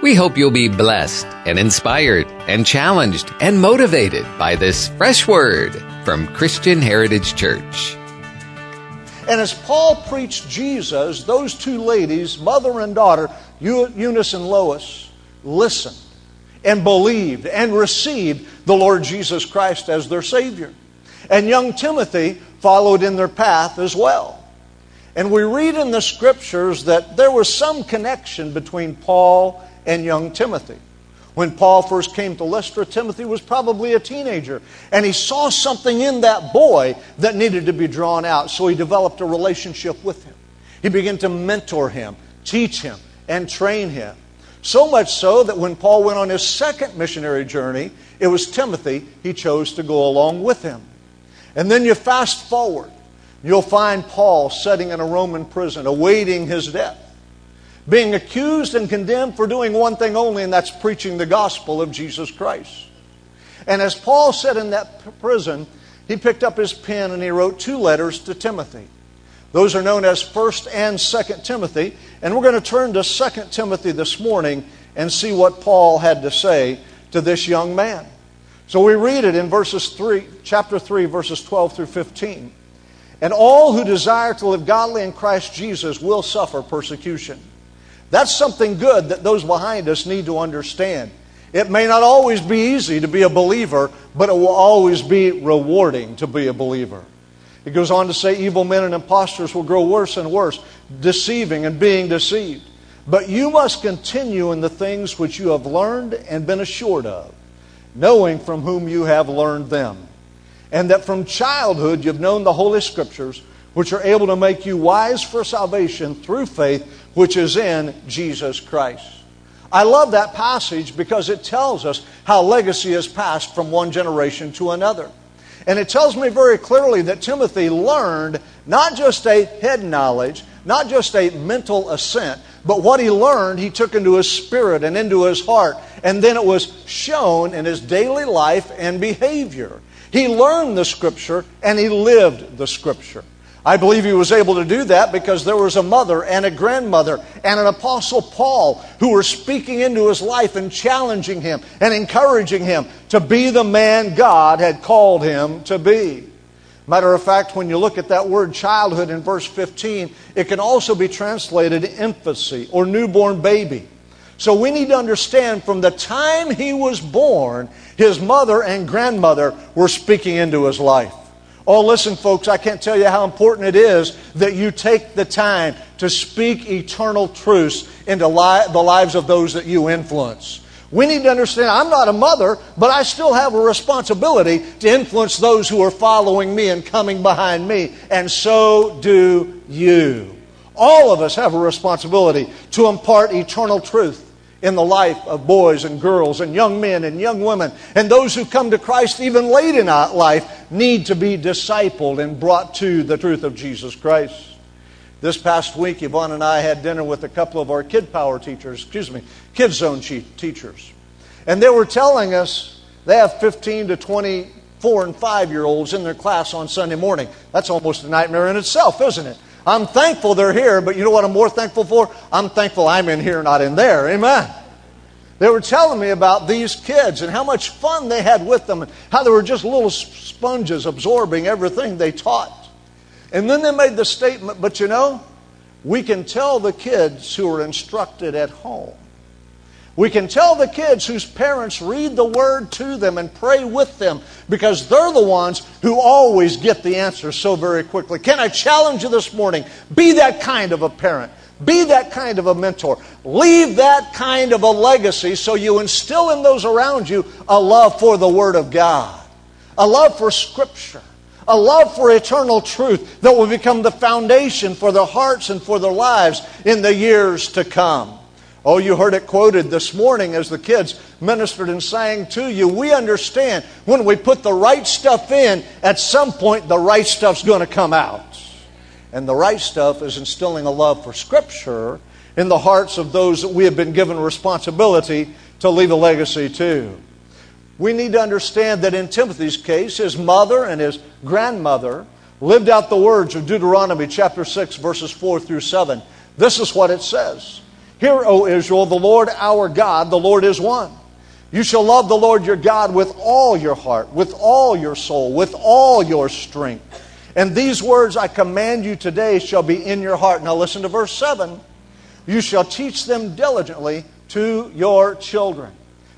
We hope you'll be blessed and inspired and challenged and motivated by this fresh word from Christian Heritage Church. And as Paul preached Jesus, those two ladies, mother and daughter, Eunice and Lois, listened and believed and received the Lord Jesus Christ as their Savior. And young Timothy followed in their path as well. And we read in the scriptures that there was some connection between Paul and young Timothy. When Paul first came to Lystra, Timothy was probably a teenager, and he saw something in that boy that needed to be drawn out, so he developed a relationship with him. He began to mentor him, teach him, and train him. So much so that when Paul went on his second missionary journey, it was Timothy he chose to go along with him. And then you fast forward, you'll find Paul sitting in a Roman prison awaiting his death, being accused and condemned for doing one thing only, and that's preaching the gospel of Jesus Christ. And as Paul said in that prison, he picked up his pen and he wrote two letters to Timothy. Those are known as 1st and 2nd Timothy. And we're going to turn to 2nd Timothy this morning and see what Paul had to say to this young man. So we read it in verses 3, chapter 3, verses 12 through 15. And all who desire to live godly in Christ Jesus will suffer persecution. That's something good that those behind us need to understand. It may not always be easy to be a believer, but it will always be rewarding to be a believer. It goes on to say, evil men and impostors will grow worse and worse, deceiving and being deceived. But you must continue in the things which you have learned and been assured of, knowing from whom you have learned them. And that from childhood you've known the Holy Scriptures, which are able to make you wise for salvation through faith, which is in Jesus Christ. I love that passage because it tells us how legacy is passed from one generation to another. And it tells me very clearly that Timothy learned not just a head knowledge, not just a mental assent, but what he learned he took into his spirit and into his heart. And then it was shown in his daily life and behavior. He learned the Scripture and he lived the Scripture. I believe he was able to do that because there was a mother and a grandmother and an apostle Paul who were speaking into his life and challenging him and encouraging him to be the man God had called him to be. Matter of fact, when you look at that word childhood in verse 15, it can also be translated infancy or newborn baby. So we need to understand from the time he was born, his mother and grandmother were speaking into his life. Oh, listen, folks, I can't tell you how important it is that you take the time to speak eternal truths into li- the lives of those that you influence. We need to understand I'm not a mother, but I still have a responsibility to influence those who are following me and coming behind me, and so do you. All of us have a responsibility to impart eternal truth in the life of boys and girls and young men and young women. And those who come to Christ even late in life need to be discipled and brought to the truth of Jesus Christ. This past week, Yvonne and I had dinner with a couple of our Kid Power teachers, excuse me, Kid Zone teachers. And they were telling us they have 15 to 24 and 5 year olds in their class on Sunday morning. That's almost a nightmare in itself, isn't it? I'm thankful they're here, but you know what I'm more thankful for? I'm thankful I'm in here, not in there. Amen. They were telling me about these kids and how much fun they had with them and how they were just little sponges absorbing everything they taught. And then they made the statement, but you know, we can tell the kids who are instructed at home we can tell the kids whose parents read the word to them and pray with them because they're the ones who always get the answer so very quickly. Can I challenge you this morning? Be that kind of a parent. Be that kind of a mentor. Leave that kind of a legacy so you instill in those around you a love for the Word of God, a love for Scripture, a love for eternal truth that will become the foundation for their hearts and for their lives in the years to come. Oh, you heard it quoted this morning as the kids ministered and sang to you. We understand when we put the right stuff in, at some point the right stuff's going to come out. And the right stuff is instilling a love for Scripture in the hearts of those that we have been given responsibility to leave a legacy to. We need to understand that in Timothy's case, his mother and his grandmother lived out the words of Deuteronomy chapter 6, verses 4 through 7. This is what it says. Hear, O Israel, the Lord our God, the Lord is one. You shall love the Lord your God with all your heart, with all your soul, with all your strength. And these words I command you today shall be in your heart. Now listen to verse 7. You shall teach them diligently to your children.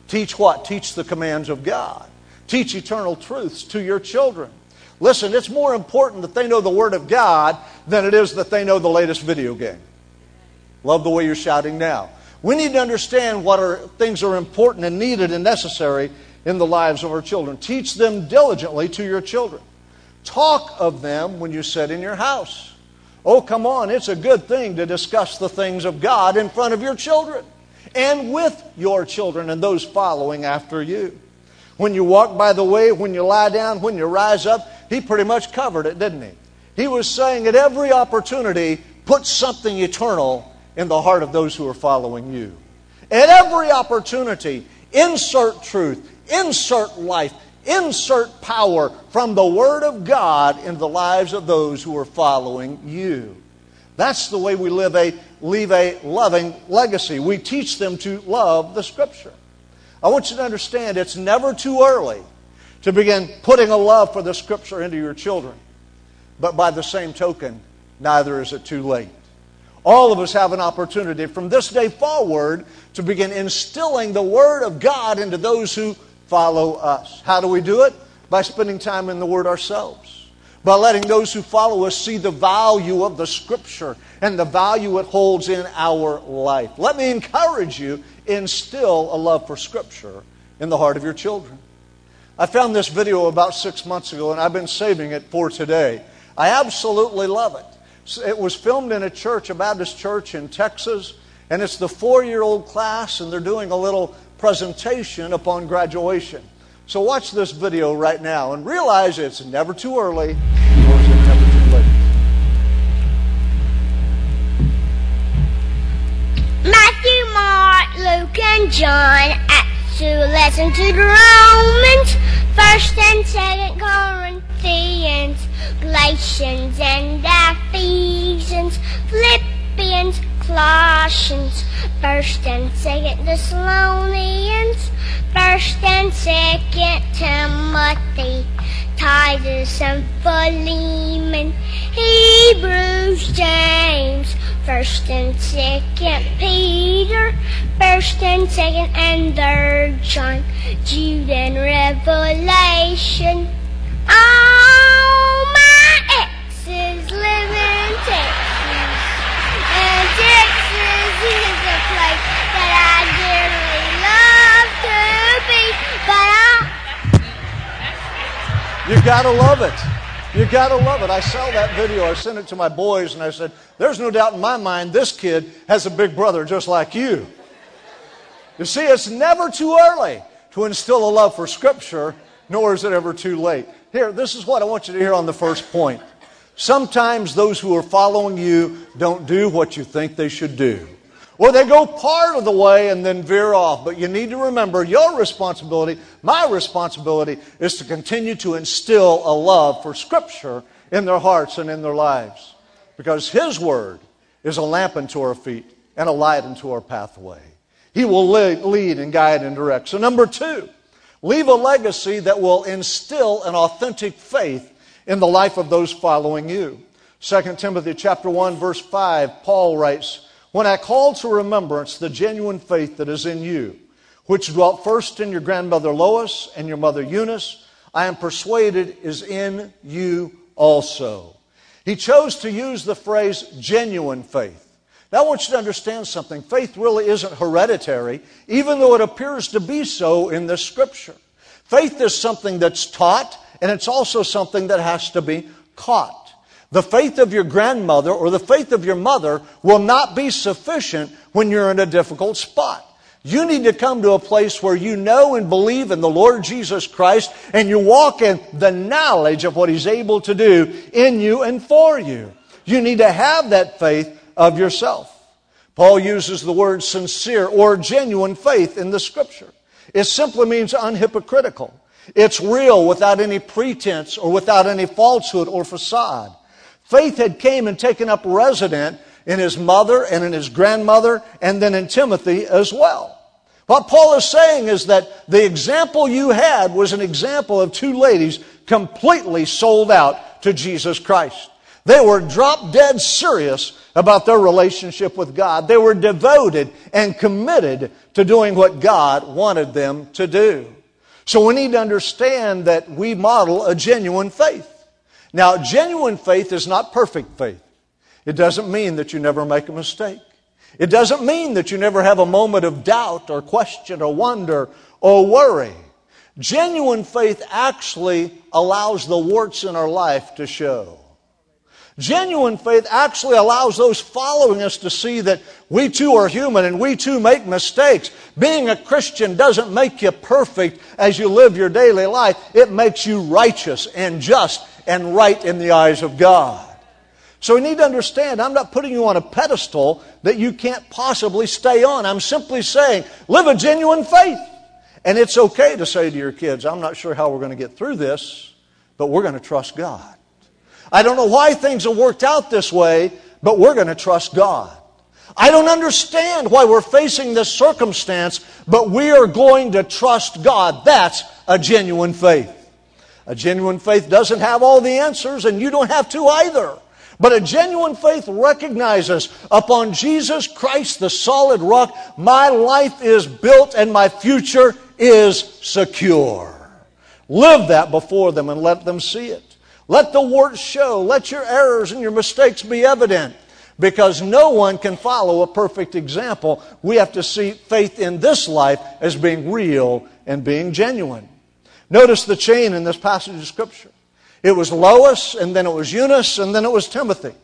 Teach what? Teach the commands of God. Teach eternal truths to your children. Listen, it's more important that they know the Word of God than it is that they know the latest video game. Love the way you're shouting now. We need to understand what are, things are important and needed and necessary in the lives of our children. Teach them diligently to your children. Talk of them when you sit in your house. Oh, come on, it's a good thing to discuss the things of God in front of your children and with your children and those following after you. When you walk by the way, when you lie down, when you rise up, he pretty much covered it, didn't he? He was saying at every opportunity, put something eternal in the heart of those who are following you. At every opportunity, insert truth, insert life, insert power from the Word of God in the lives of those who are following you. That's the way we live a, leave a loving legacy. We teach them to love the Scripture. I want you to understand it's never too early to begin putting a love for the Scripture into your children. But by the same token, neither is it too late. All of us have an opportunity from this day forward to begin instilling the Word of God into those who follow us. How do we do it? By spending time in the Word ourselves by letting those who follow us see the value of the Scripture and the value it holds in our life. Let me encourage you, instill a love for Scripture in the heart of your children. I found this video about six months ago, and I've been saving it for today. I absolutely love it. It was filmed in a church, a Baptist church in Texas, and it's the four year old class, and they're doing a little presentation upon graduation. So watch this video right now and realize it's never too early, nor is never too late. Matthew, Mark, Luke, and John, Acts to listen to the Romans, First and Second Corinthians, Galatians and Ephesians, Philippians, Colossians, First and Second Thessalonians, First and Second Timothy, Titus and Philemon, Hebrews, James, First and Second Peter, First and Second and Third John, Jude and Revelation. All You gotta love it. You gotta love it. I saw that video. I sent it to my boys and I said, There's no doubt in my mind this kid has a big brother just like you. You see, it's never too early to instill a love for Scripture, nor is it ever too late. Here, this is what I want you to hear on the first point. Sometimes those who are following you don't do what you think they should do. Or they go part of the way and then veer off. But you need to remember your responsibility, my responsibility, is to continue to instill a love for Scripture in their hearts and in their lives. Because His Word is a lamp unto our feet and a light unto our pathway. He will lead and guide and direct. So, number two, leave a legacy that will instill an authentic faith in the life of those following you. 2 Timothy chapter 1 verse 5 Paul writes when I call to remembrance the genuine faith that is in you, which dwelt first in your grandmother Lois and your mother Eunice, I am persuaded is in you also. He chose to use the phrase genuine faith. Now, I want you to understand something. Faith really isn't hereditary, even though it appears to be so in this scripture. Faith is something that's taught, and it's also something that has to be caught. The faith of your grandmother or the faith of your mother will not be sufficient when you're in a difficult spot. You need to come to a place where you know and believe in the Lord Jesus Christ and you walk in the knowledge of what He's able to do in you and for you. You need to have that faith of yourself. Paul uses the word sincere or genuine faith in the scripture. It simply means unhypocritical. It's real without any pretense or without any falsehood or facade. Faith had came and taken up resident in his mother and in his grandmother and then in Timothy as well. What Paul is saying is that the example you had was an example of two ladies completely sold out to Jesus Christ. They were drop dead serious about their relationship with God. They were devoted and committed to doing what God wanted them to do. So we need to understand that we model a genuine faith. Now, genuine faith is not perfect faith. It doesn't mean that you never make a mistake. It doesn't mean that you never have a moment of doubt or question or wonder or worry. Genuine faith actually allows the warts in our life to show. Genuine faith actually allows those following us to see that we too are human and we too make mistakes. Being a Christian doesn't make you perfect as you live your daily life. It makes you righteous and just and right in the eyes of God. So we need to understand, I'm not putting you on a pedestal that you can't possibly stay on. I'm simply saying, live a genuine faith. And it's okay to say to your kids, I'm not sure how we're going to get through this, but we're going to trust God. I don't know why things have worked out this way, but we're going to trust God. I don't understand why we're facing this circumstance, but we are going to trust God. That's a genuine faith. A genuine faith doesn't have all the answers, and you don't have to either. But a genuine faith recognizes upon Jesus Christ, the solid rock, my life is built and my future is secure. Live that before them and let them see it. Let the warts show. Let your errors and your mistakes be evident. Because no one can follow a perfect example. We have to see faith in this life as being real and being genuine. Notice the chain in this passage of Scripture. It was Lois, and then it was Eunice, and then it was Timothy.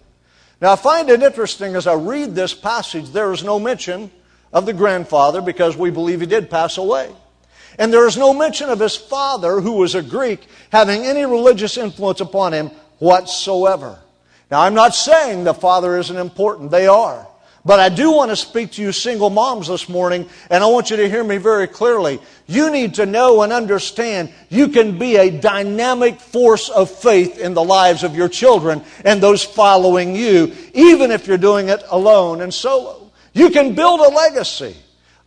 Now, I find it interesting as I read this passage, there is no mention of the grandfather because we believe he did pass away. And there is no mention of his father, who was a Greek, having any religious influence upon him whatsoever. Now, I'm not saying the father isn't important, they are. But I do want to speak to you single moms this morning, and I want you to hear me very clearly. You need to know and understand you can be a dynamic force of faith in the lives of your children and those following you, even if you're doing it alone and solo. You can build a legacy,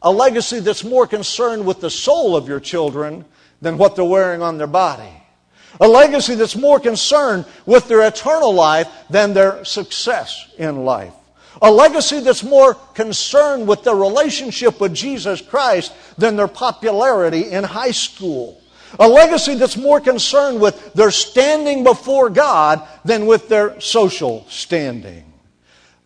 a legacy that's more concerned with the soul of your children than what they're wearing on their body. A legacy that's more concerned with their eternal life than their success in life. A legacy that's more concerned with their relationship with Jesus Christ than their popularity in high school. A legacy that's more concerned with their standing before God than with their social standing.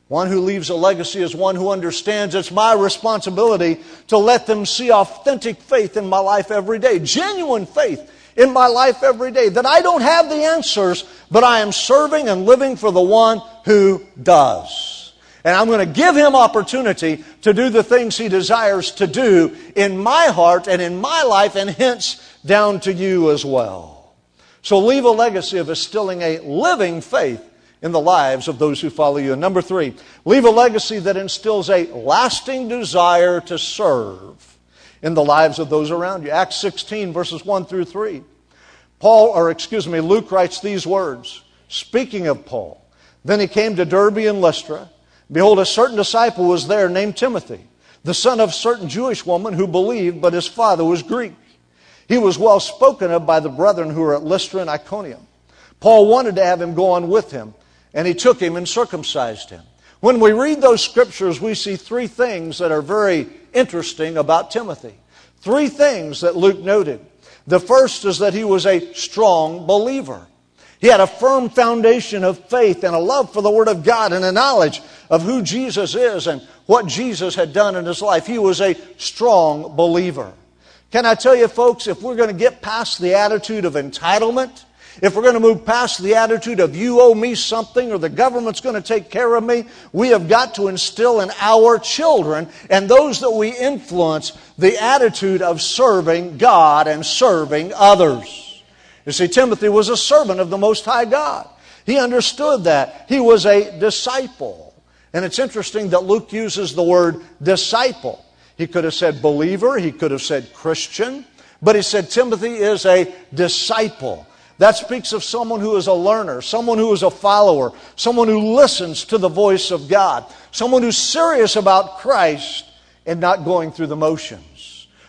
One who leaves a legacy is one who understands it's my responsibility to let them see authentic faith in my life every day, genuine faith in my life every day. That I don't have the answers, but I am serving and living for the one who does. And I'm going to give him opportunity to do the things he desires to do in my heart and in my life, and hence down to you as well. So leave a legacy of instilling a living faith in the lives of those who follow you. And number three, leave a legacy that instills a lasting desire to serve in the lives of those around you. Acts 16, verses 1 through 3. Paul, or excuse me, Luke writes these words, speaking of Paul. Then he came to Derbe and Lystra Behold, a certain disciple was there named Timothy, the son of a certain Jewish woman who believed, but his father was Greek. He was well spoken of by the brethren who were at Lystra and Iconium. Paul wanted to have him go on with him, and he took him and circumcised him. When we read those scriptures, we see three things that are very interesting about Timothy. Three things that Luke noted. The first is that he was a strong believer. He had a firm foundation of faith and a love for the Word of God and a knowledge of who Jesus is and what Jesus had done in his life. He was a strong believer. Can I tell you, folks, if we're going to get past the attitude of entitlement, if we're going to move past the attitude of you owe me something or the government's going to take care of me, we have got to instill in our children and those that we influence the attitude of serving God and serving others. You see, Timothy was a servant of the Most High God. He understood that. He was a disciple. And it's interesting that Luke uses the word disciple. He could have said believer, he could have said Christian, but he said Timothy is a disciple. That speaks of someone who is a learner, someone who is a follower, someone who listens to the voice of God, someone who's serious about Christ and not going through the motions.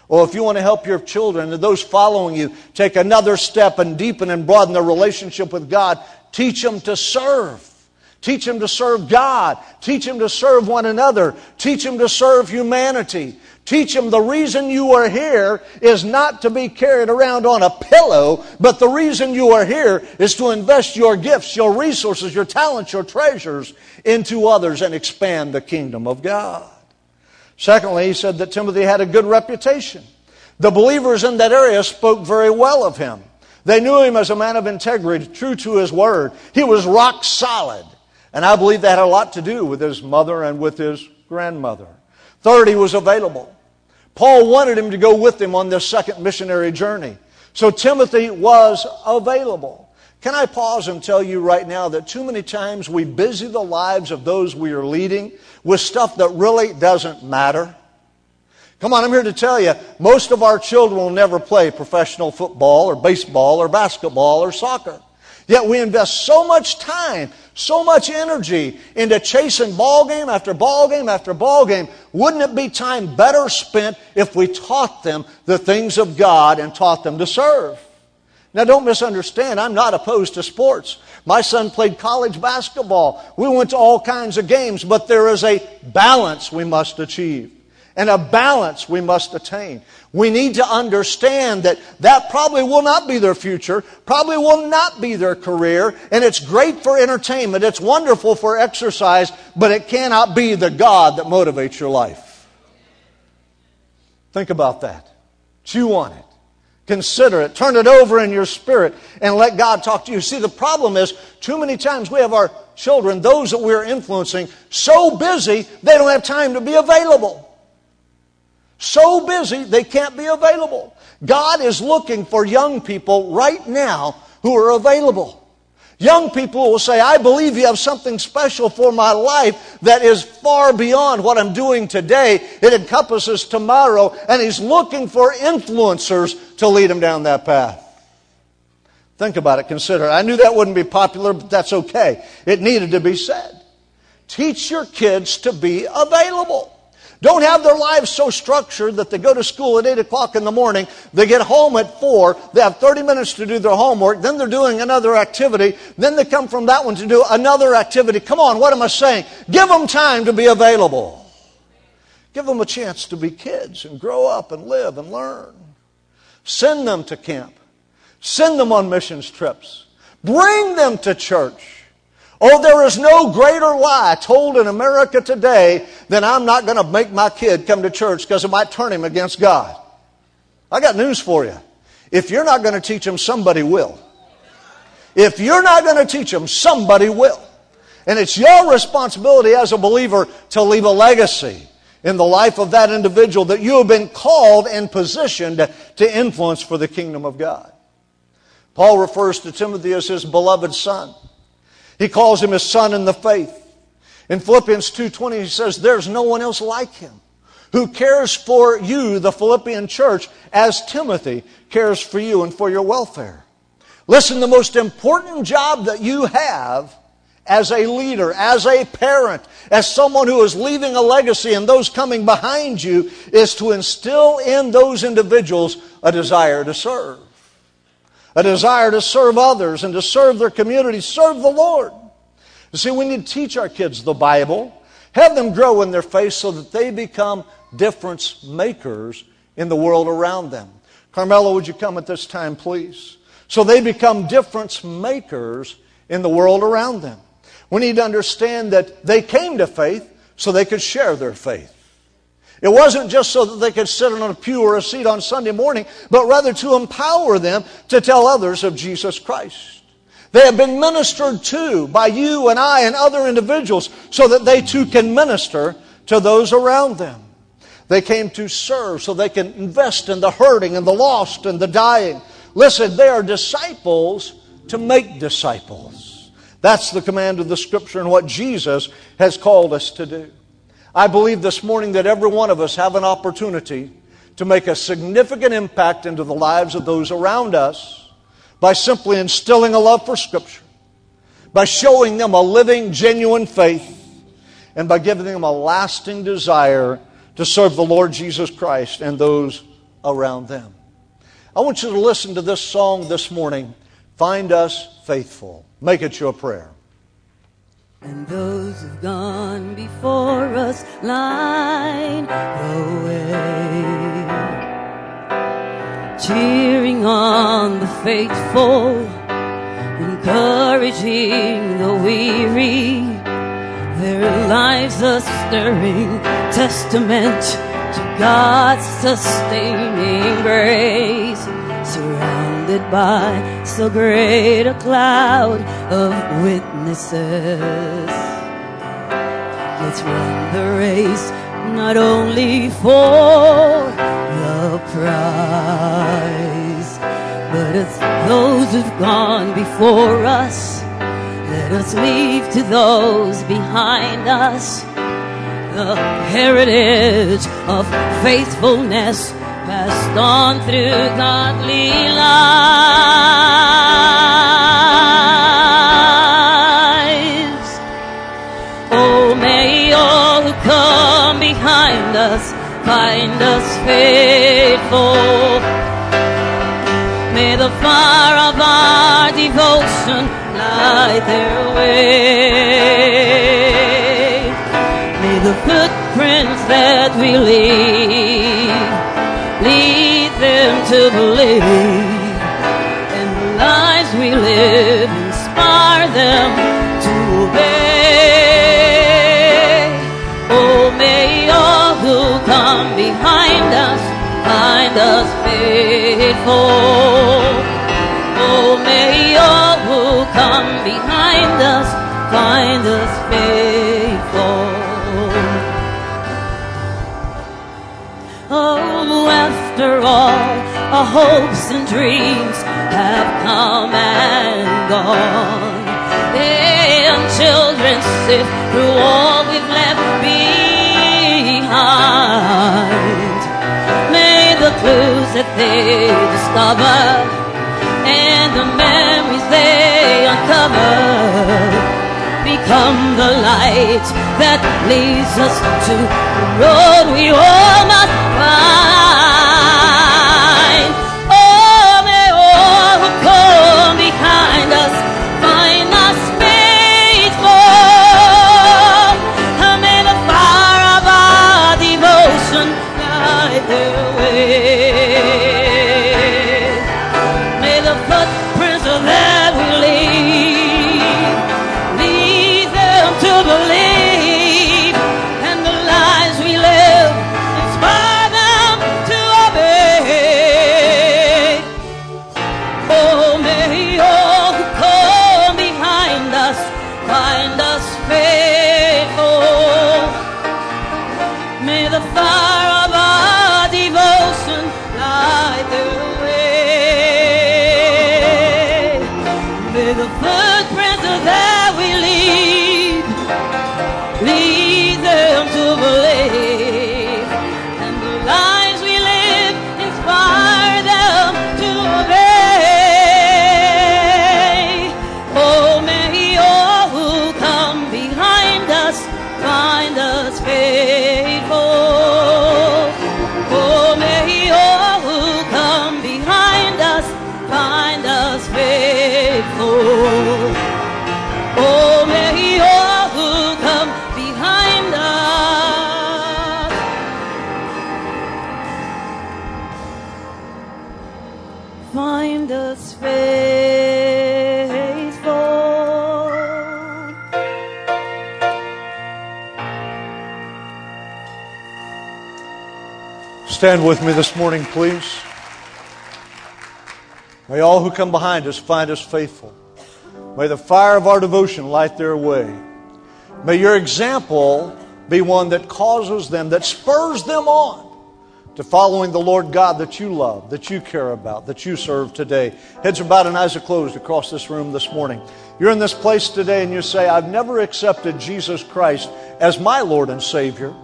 Or if you want to help your children and those following you take another step and deepen and broaden their relationship with God, teach them to serve. Teach them to serve God. Teach them to serve one another. Teach them to serve humanity. Teach them the reason you are here is not to be carried around on a pillow, but the reason you are here is to invest your gifts, your resources, your talents, your treasures into others and expand the kingdom of God. Secondly, he said that Timothy had a good reputation. The believers in that area spoke very well of him. They knew him as a man of integrity, true to his word. He was rock solid. And I believe that had a lot to do with his mother and with his grandmother. Third, he was available. Paul wanted him to go with him on this second missionary journey. So Timothy was available. Can I pause and tell you right now that too many times we busy the lives of those we are leading with stuff that really doesn't matter? Come on, I'm here to tell you, most of our children will never play professional football or baseball or basketball or soccer. Yet we invest so much time, so much energy into chasing ball game after ball game after ball game. Wouldn't it be time better spent if we taught them the things of God and taught them to serve? Now don't misunderstand, I'm not opposed to sports. My son played college basketball. We went to all kinds of games, but there is a balance we must achieve and a balance we must attain. We need to understand that that probably will not be their future, probably will not be their career, and it's great for entertainment, it's wonderful for exercise, but it cannot be the God that motivates your life. Think about that. Chew on it. Consider it. Turn it over in your spirit and let God talk to you. See, the problem is too many times we have our children, those that we're influencing, so busy they don't have time to be available. So busy, they can't be available. God is looking for young people right now who are available. Young people will say, I believe you have something special for my life that is far beyond what I'm doing today. It encompasses tomorrow, and He's looking for influencers to lead him down that path. Think about it, consider it. I knew that wouldn't be popular, but that's okay. It needed to be said. Teach your kids to be available. Don't have their lives so structured that they go to school at 8 o'clock in the morning, they get home at 4, they have 30 minutes to do their homework, then they're doing another activity, then they come from that one to do another activity. Come on, what am I saying? Give them time to be available. Give them a chance to be kids and grow up and live and learn. Send them to camp. Send them on missions trips. Bring them to church. Oh, there is no greater lie told in America today than I'm not going to make my kid come to church because it might turn him against God. I got news for you. If you're not going to teach him, somebody will. If you're not going to teach him, somebody will. And it's your responsibility as a believer to leave a legacy in the life of that individual that you have been called and positioned to influence for the kingdom of God. Paul refers to Timothy as his beloved son. He calls him his son in the faith. In Philippians 2:20 he says there's no one else like him who cares for you the Philippian church as Timothy cares for you and for your welfare. Listen, the most important job that you have as a leader, as a parent, as someone who is leaving a legacy and those coming behind you is to instill in those individuals a desire to serve a desire to serve others and to serve their community, serve the Lord. You see, we need to teach our kids the Bible, have them grow in their faith so that they become difference makers in the world around them. Carmela, would you come at this time, please? So they become difference makers in the world around them. We need to understand that they came to faith so they could share their faith. It wasn't just so that they could sit on a pew or a seat on Sunday morning, but rather to empower them to tell others of Jesus Christ. They have been ministered to by you and I and other individuals so that they too can minister to those around them. They came to serve so they can invest in the hurting and the lost and the dying. Listen, they are disciples to make disciples. That's the command of the scripture and what Jesus has called us to do. I believe this morning that every one of us have an opportunity to make a significant impact into the lives of those around us by simply instilling a love for Scripture, by showing them a living, genuine faith, and by giving them a lasting desire to serve the Lord Jesus Christ and those around them. I want you to listen to this song this morning Find Us Faithful. Make it your prayer. And those who've gone before us line the way, cheering on the faithful, encouraging the weary. Their lives a stirring testament to God's sustaining grace, surrounded by so great a cloud of witnesses. Let's run the race not only for the prize, but it's those who've gone before us. Let us leave to those behind us the heritage of faithfulness passed on through godly lives. Oh, may all who come behind us find us faithful. May the fire of our devotion light their way. May the footprints that we leave lead them to believe. And the lives we live inspire them to obey. Oh, may all who come behind us find us faithful. After all, our hopes and dreams have come and gone. And children sift through all we've left behind. May the clues that they discover and the memories they uncover become the light that leads us to the road we all must find. Stand with me this morning, please. May all who come behind us find us faithful. May the fire of our devotion light their way. May your example be one that causes them, that spurs them on to following the Lord God that you love, that you care about, that you serve today. Heads are bowed and eyes are closed across this room this morning. You're in this place today and you say, I've never accepted Jesus Christ as my Lord and Savior.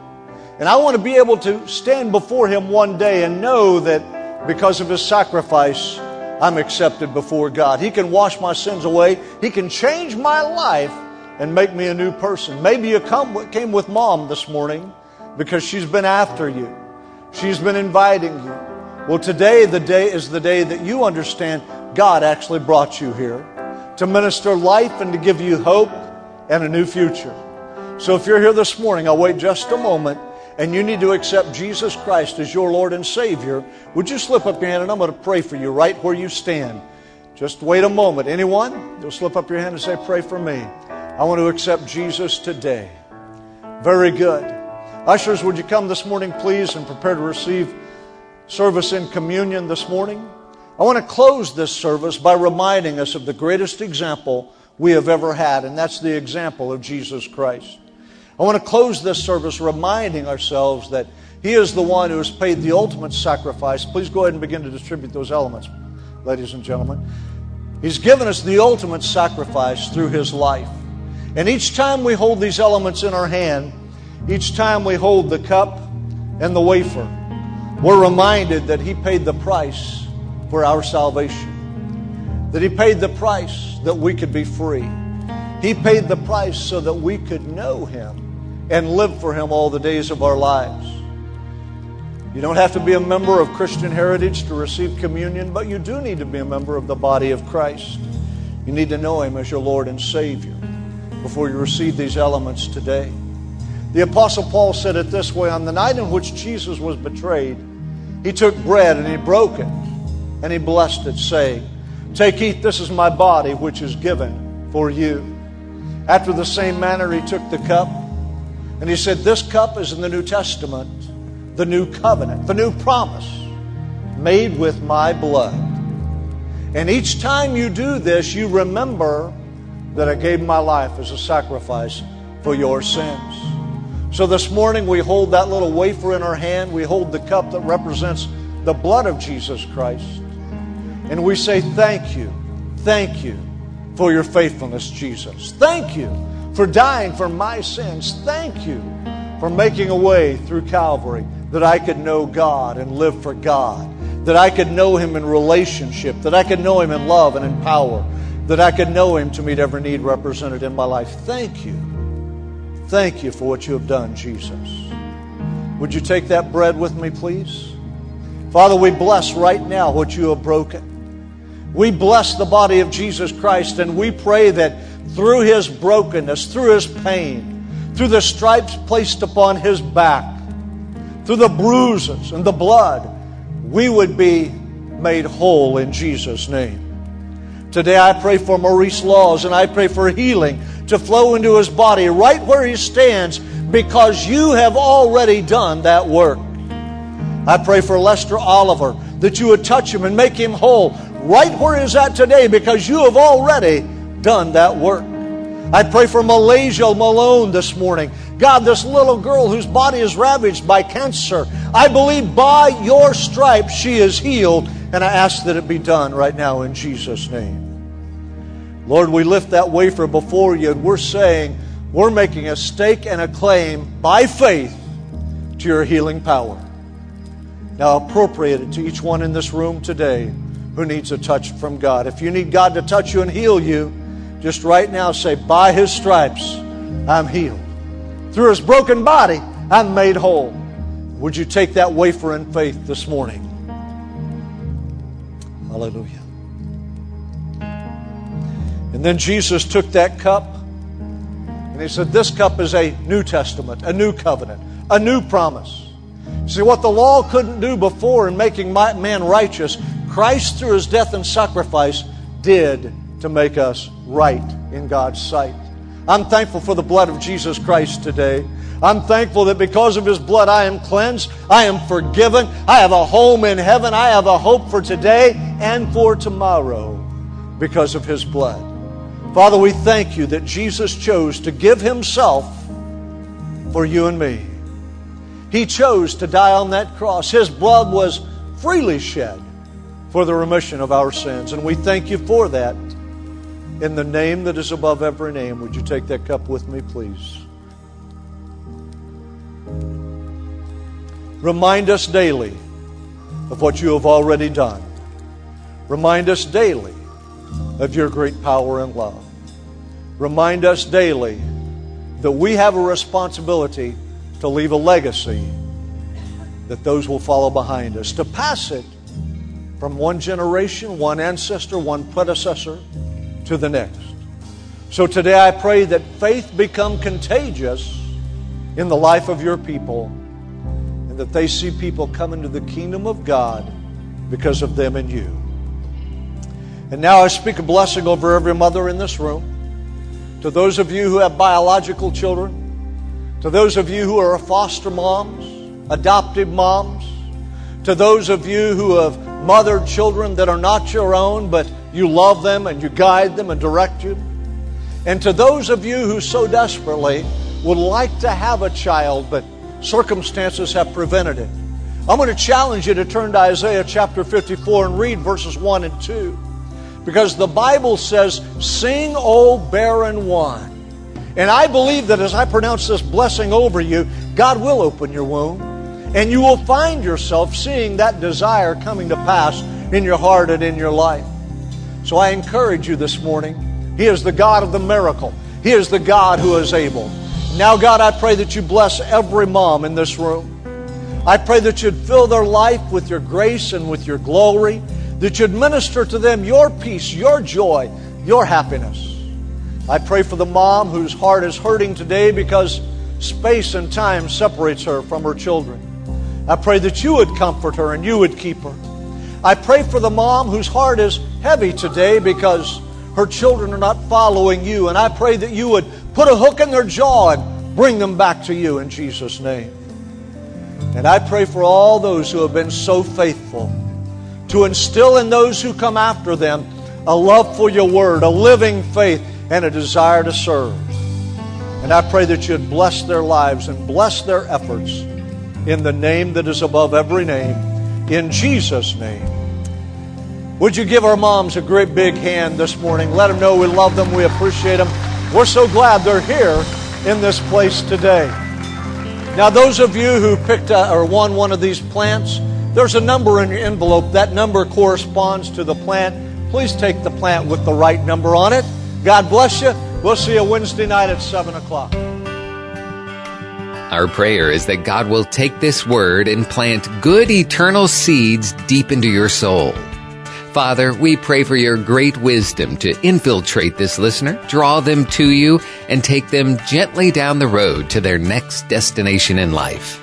And I want to be able to stand before Him one day and know that because of His sacrifice, I'm accepted before God. He can wash my sins away. He can change my life and make me a new person. Maybe you come, came with mom this morning because she's been after you. She's been inviting you. Well, today the day is the day that you understand God actually brought you here to minister life and to give you hope and a new future. So if you're here this morning, I'll wait just a moment and you need to accept Jesus Christ as your Lord and Savior, would you slip up your hand and I'm going to pray for you right where you stand. Just wait a moment. Anyone? You'll slip up your hand and say, Pray for me. I want to accept Jesus today. Very good. Ushers, would you come this morning, please, and prepare to receive service in communion this morning? I want to close this service by reminding us of the greatest example we have ever had, and that's the example of Jesus Christ. I want to close this service reminding ourselves that He is the one who has paid the ultimate sacrifice. Please go ahead and begin to distribute those elements, ladies and gentlemen. He's given us the ultimate sacrifice through His life. And each time we hold these elements in our hand, each time we hold the cup and the wafer, we're reminded that He paid the price for our salvation, that He paid the price that we could be free. He paid the price so that we could know Him and live for Him all the days of our lives. You don't have to be a member of Christian Heritage to receive communion, but you do need to be a member of the body of Christ. You need to know Him as your Lord and Savior before you receive these elements today. The Apostle Paul said it this way On the night in which Jesus was betrayed, he took bread and he broke it and he blessed it, saying, Take, eat, this is my body, which is given for you. After the same manner, he took the cup and he said, This cup is in the New Testament, the new covenant, the new promise made with my blood. And each time you do this, you remember that I gave my life as a sacrifice for your sins. So this morning we hold that little wafer in our hand, we hold the cup that represents the blood of Jesus Christ, and we say, Thank you, thank you for your faithfulness, Jesus. Thank you for dying for my sins. Thank you for making a way through Calvary that I could know God and live for God, that I could know Him in relationship, that I could know Him in love and in power, that I could know Him to meet every need represented in my life. Thank you. Thank you for what you have done, Jesus. Would you take that bread with me, please? Father, we bless right now what you have broken. We bless the body of Jesus Christ and we pray that through his brokenness, through his pain, through the stripes placed upon his back, through the bruises and the blood, we would be made whole in Jesus' name. Today I pray for Maurice Laws and I pray for healing to flow into his body right where he stands because you have already done that work. I pray for Lester Oliver that you would touch him and make him whole right where he's at today because you have already done that work. I pray for Malaysia Malone this morning. God, this little girl whose body is ravaged by cancer, I believe by your stripes she is healed, and I ask that it be done right now in Jesus' name. Lord, we lift that wafer before you, and we're saying we're making a stake and a claim by faith to your healing power. Now appropriate it to each one in this room today who needs a touch from God. If you need God to touch you and heal you, just right now say, By his stripes, I'm healed. Through his broken body, I'm made whole. Would you take that wafer in faith this morning? Hallelujah. And then Jesus took that cup and he said, This cup is a New Testament, a new covenant, a new promise. See, what the law couldn't do before in making man righteous, Christ, through his death and sacrifice, did to make us right in God's sight. I'm thankful for the blood of Jesus Christ today. I'm thankful that because of His blood I am cleansed, I am forgiven, I have a home in heaven, I have a hope for today and for tomorrow because of His blood. Father, we thank you that Jesus chose to give Himself for you and me. He chose to die on that cross. His blood was freely shed for the remission of our sins, and we thank you for that. In the name that is above every name, would you take that cup with me, please? Remind us daily of what you have already done. Remind us daily of your great power and love. Remind us daily that we have a responsibility to leave a legacy that those will follow behind us, to pass it from one generation, one ancestor, one predecessor to the next. So today I pray that faith become contagious in the life of your people and that they see people come into the kingdom of God because of them and you. And now I speak a blessing over every mother in this room. To those of you who have biological children, to those of you who are foster moms, adoptive moms, to those of you who have mothered children that are not your own, but you love them and you guide them and direct you. And to those of you who so desperately would like to have a child, but circumstances have prevented it. I'm going to challenge you to turn to Isaiah chapter 54 and read verses 1 and 2. Because the Bible says, Sing, O barren one. And I believe that as I pronounce this blessing over you, God will open your womb. And you will find yourself seeing that desire coming to pass in your heart and in your life. So I encourage you this morning. He is the God of the miracle, He is the God who is able. Now, God, I pray that you bless every mom in this room. I pray that you'd fill their life with your grace and with your glory, that you'd minister to them your peace, your joy, your happiness. I pray for the mom whose heart is hurting today because space and time separates her from her children. I pray that you would comfort her and you would keep her. I pray for the mom whose heart is heavy today because her children are not following you. And I pray that you would put a hook in their jaw and bring them back to you in Jesus' name. And I pray for all those who have been so faithful to instill in those who come after them a love for your word, a living faith, and a desire to serve. And I pray that you'd bless their lives and bless their efforts in the name that is above every name, in Jesus' name. Would you give our moms a great big hand this morning? Let them know we love them, we appreciate them. We're so glad they're here in this place today. Now, those of you who picked a, or won one of these plants, there's a number in your envelope. That number corresponds to the plant. Please take the plant with the right number on it. God bless you. We'll see you Wednesday night at 7 o'clock. Our prayer is that God will take this word and plant good eternal seeds deep into your soul. Father, we pray for your great wisdom to infiltrate this listener, draw them to you, and take them gently down the road to their next destination in life.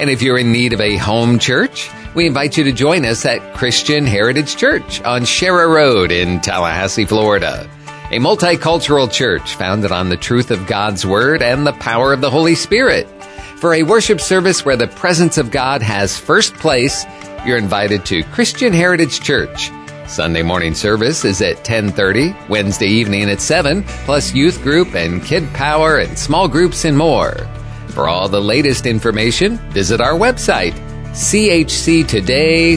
And if you're in need of a home church, we invite you to join us at Christian Heritage Church on Sharer Road in Tallahassee, Florida. A multicultural church founded on the truth of God's Word and the power of the Holy Spirit. For a worship service where the presence of God has first place, you're invited to Christian Heritage Church. Sunday morning service is at 10:30, Wednesday evening at 7, plus youth group and kid power and small groups and more. For all the latest information, visit our website chctoday.com.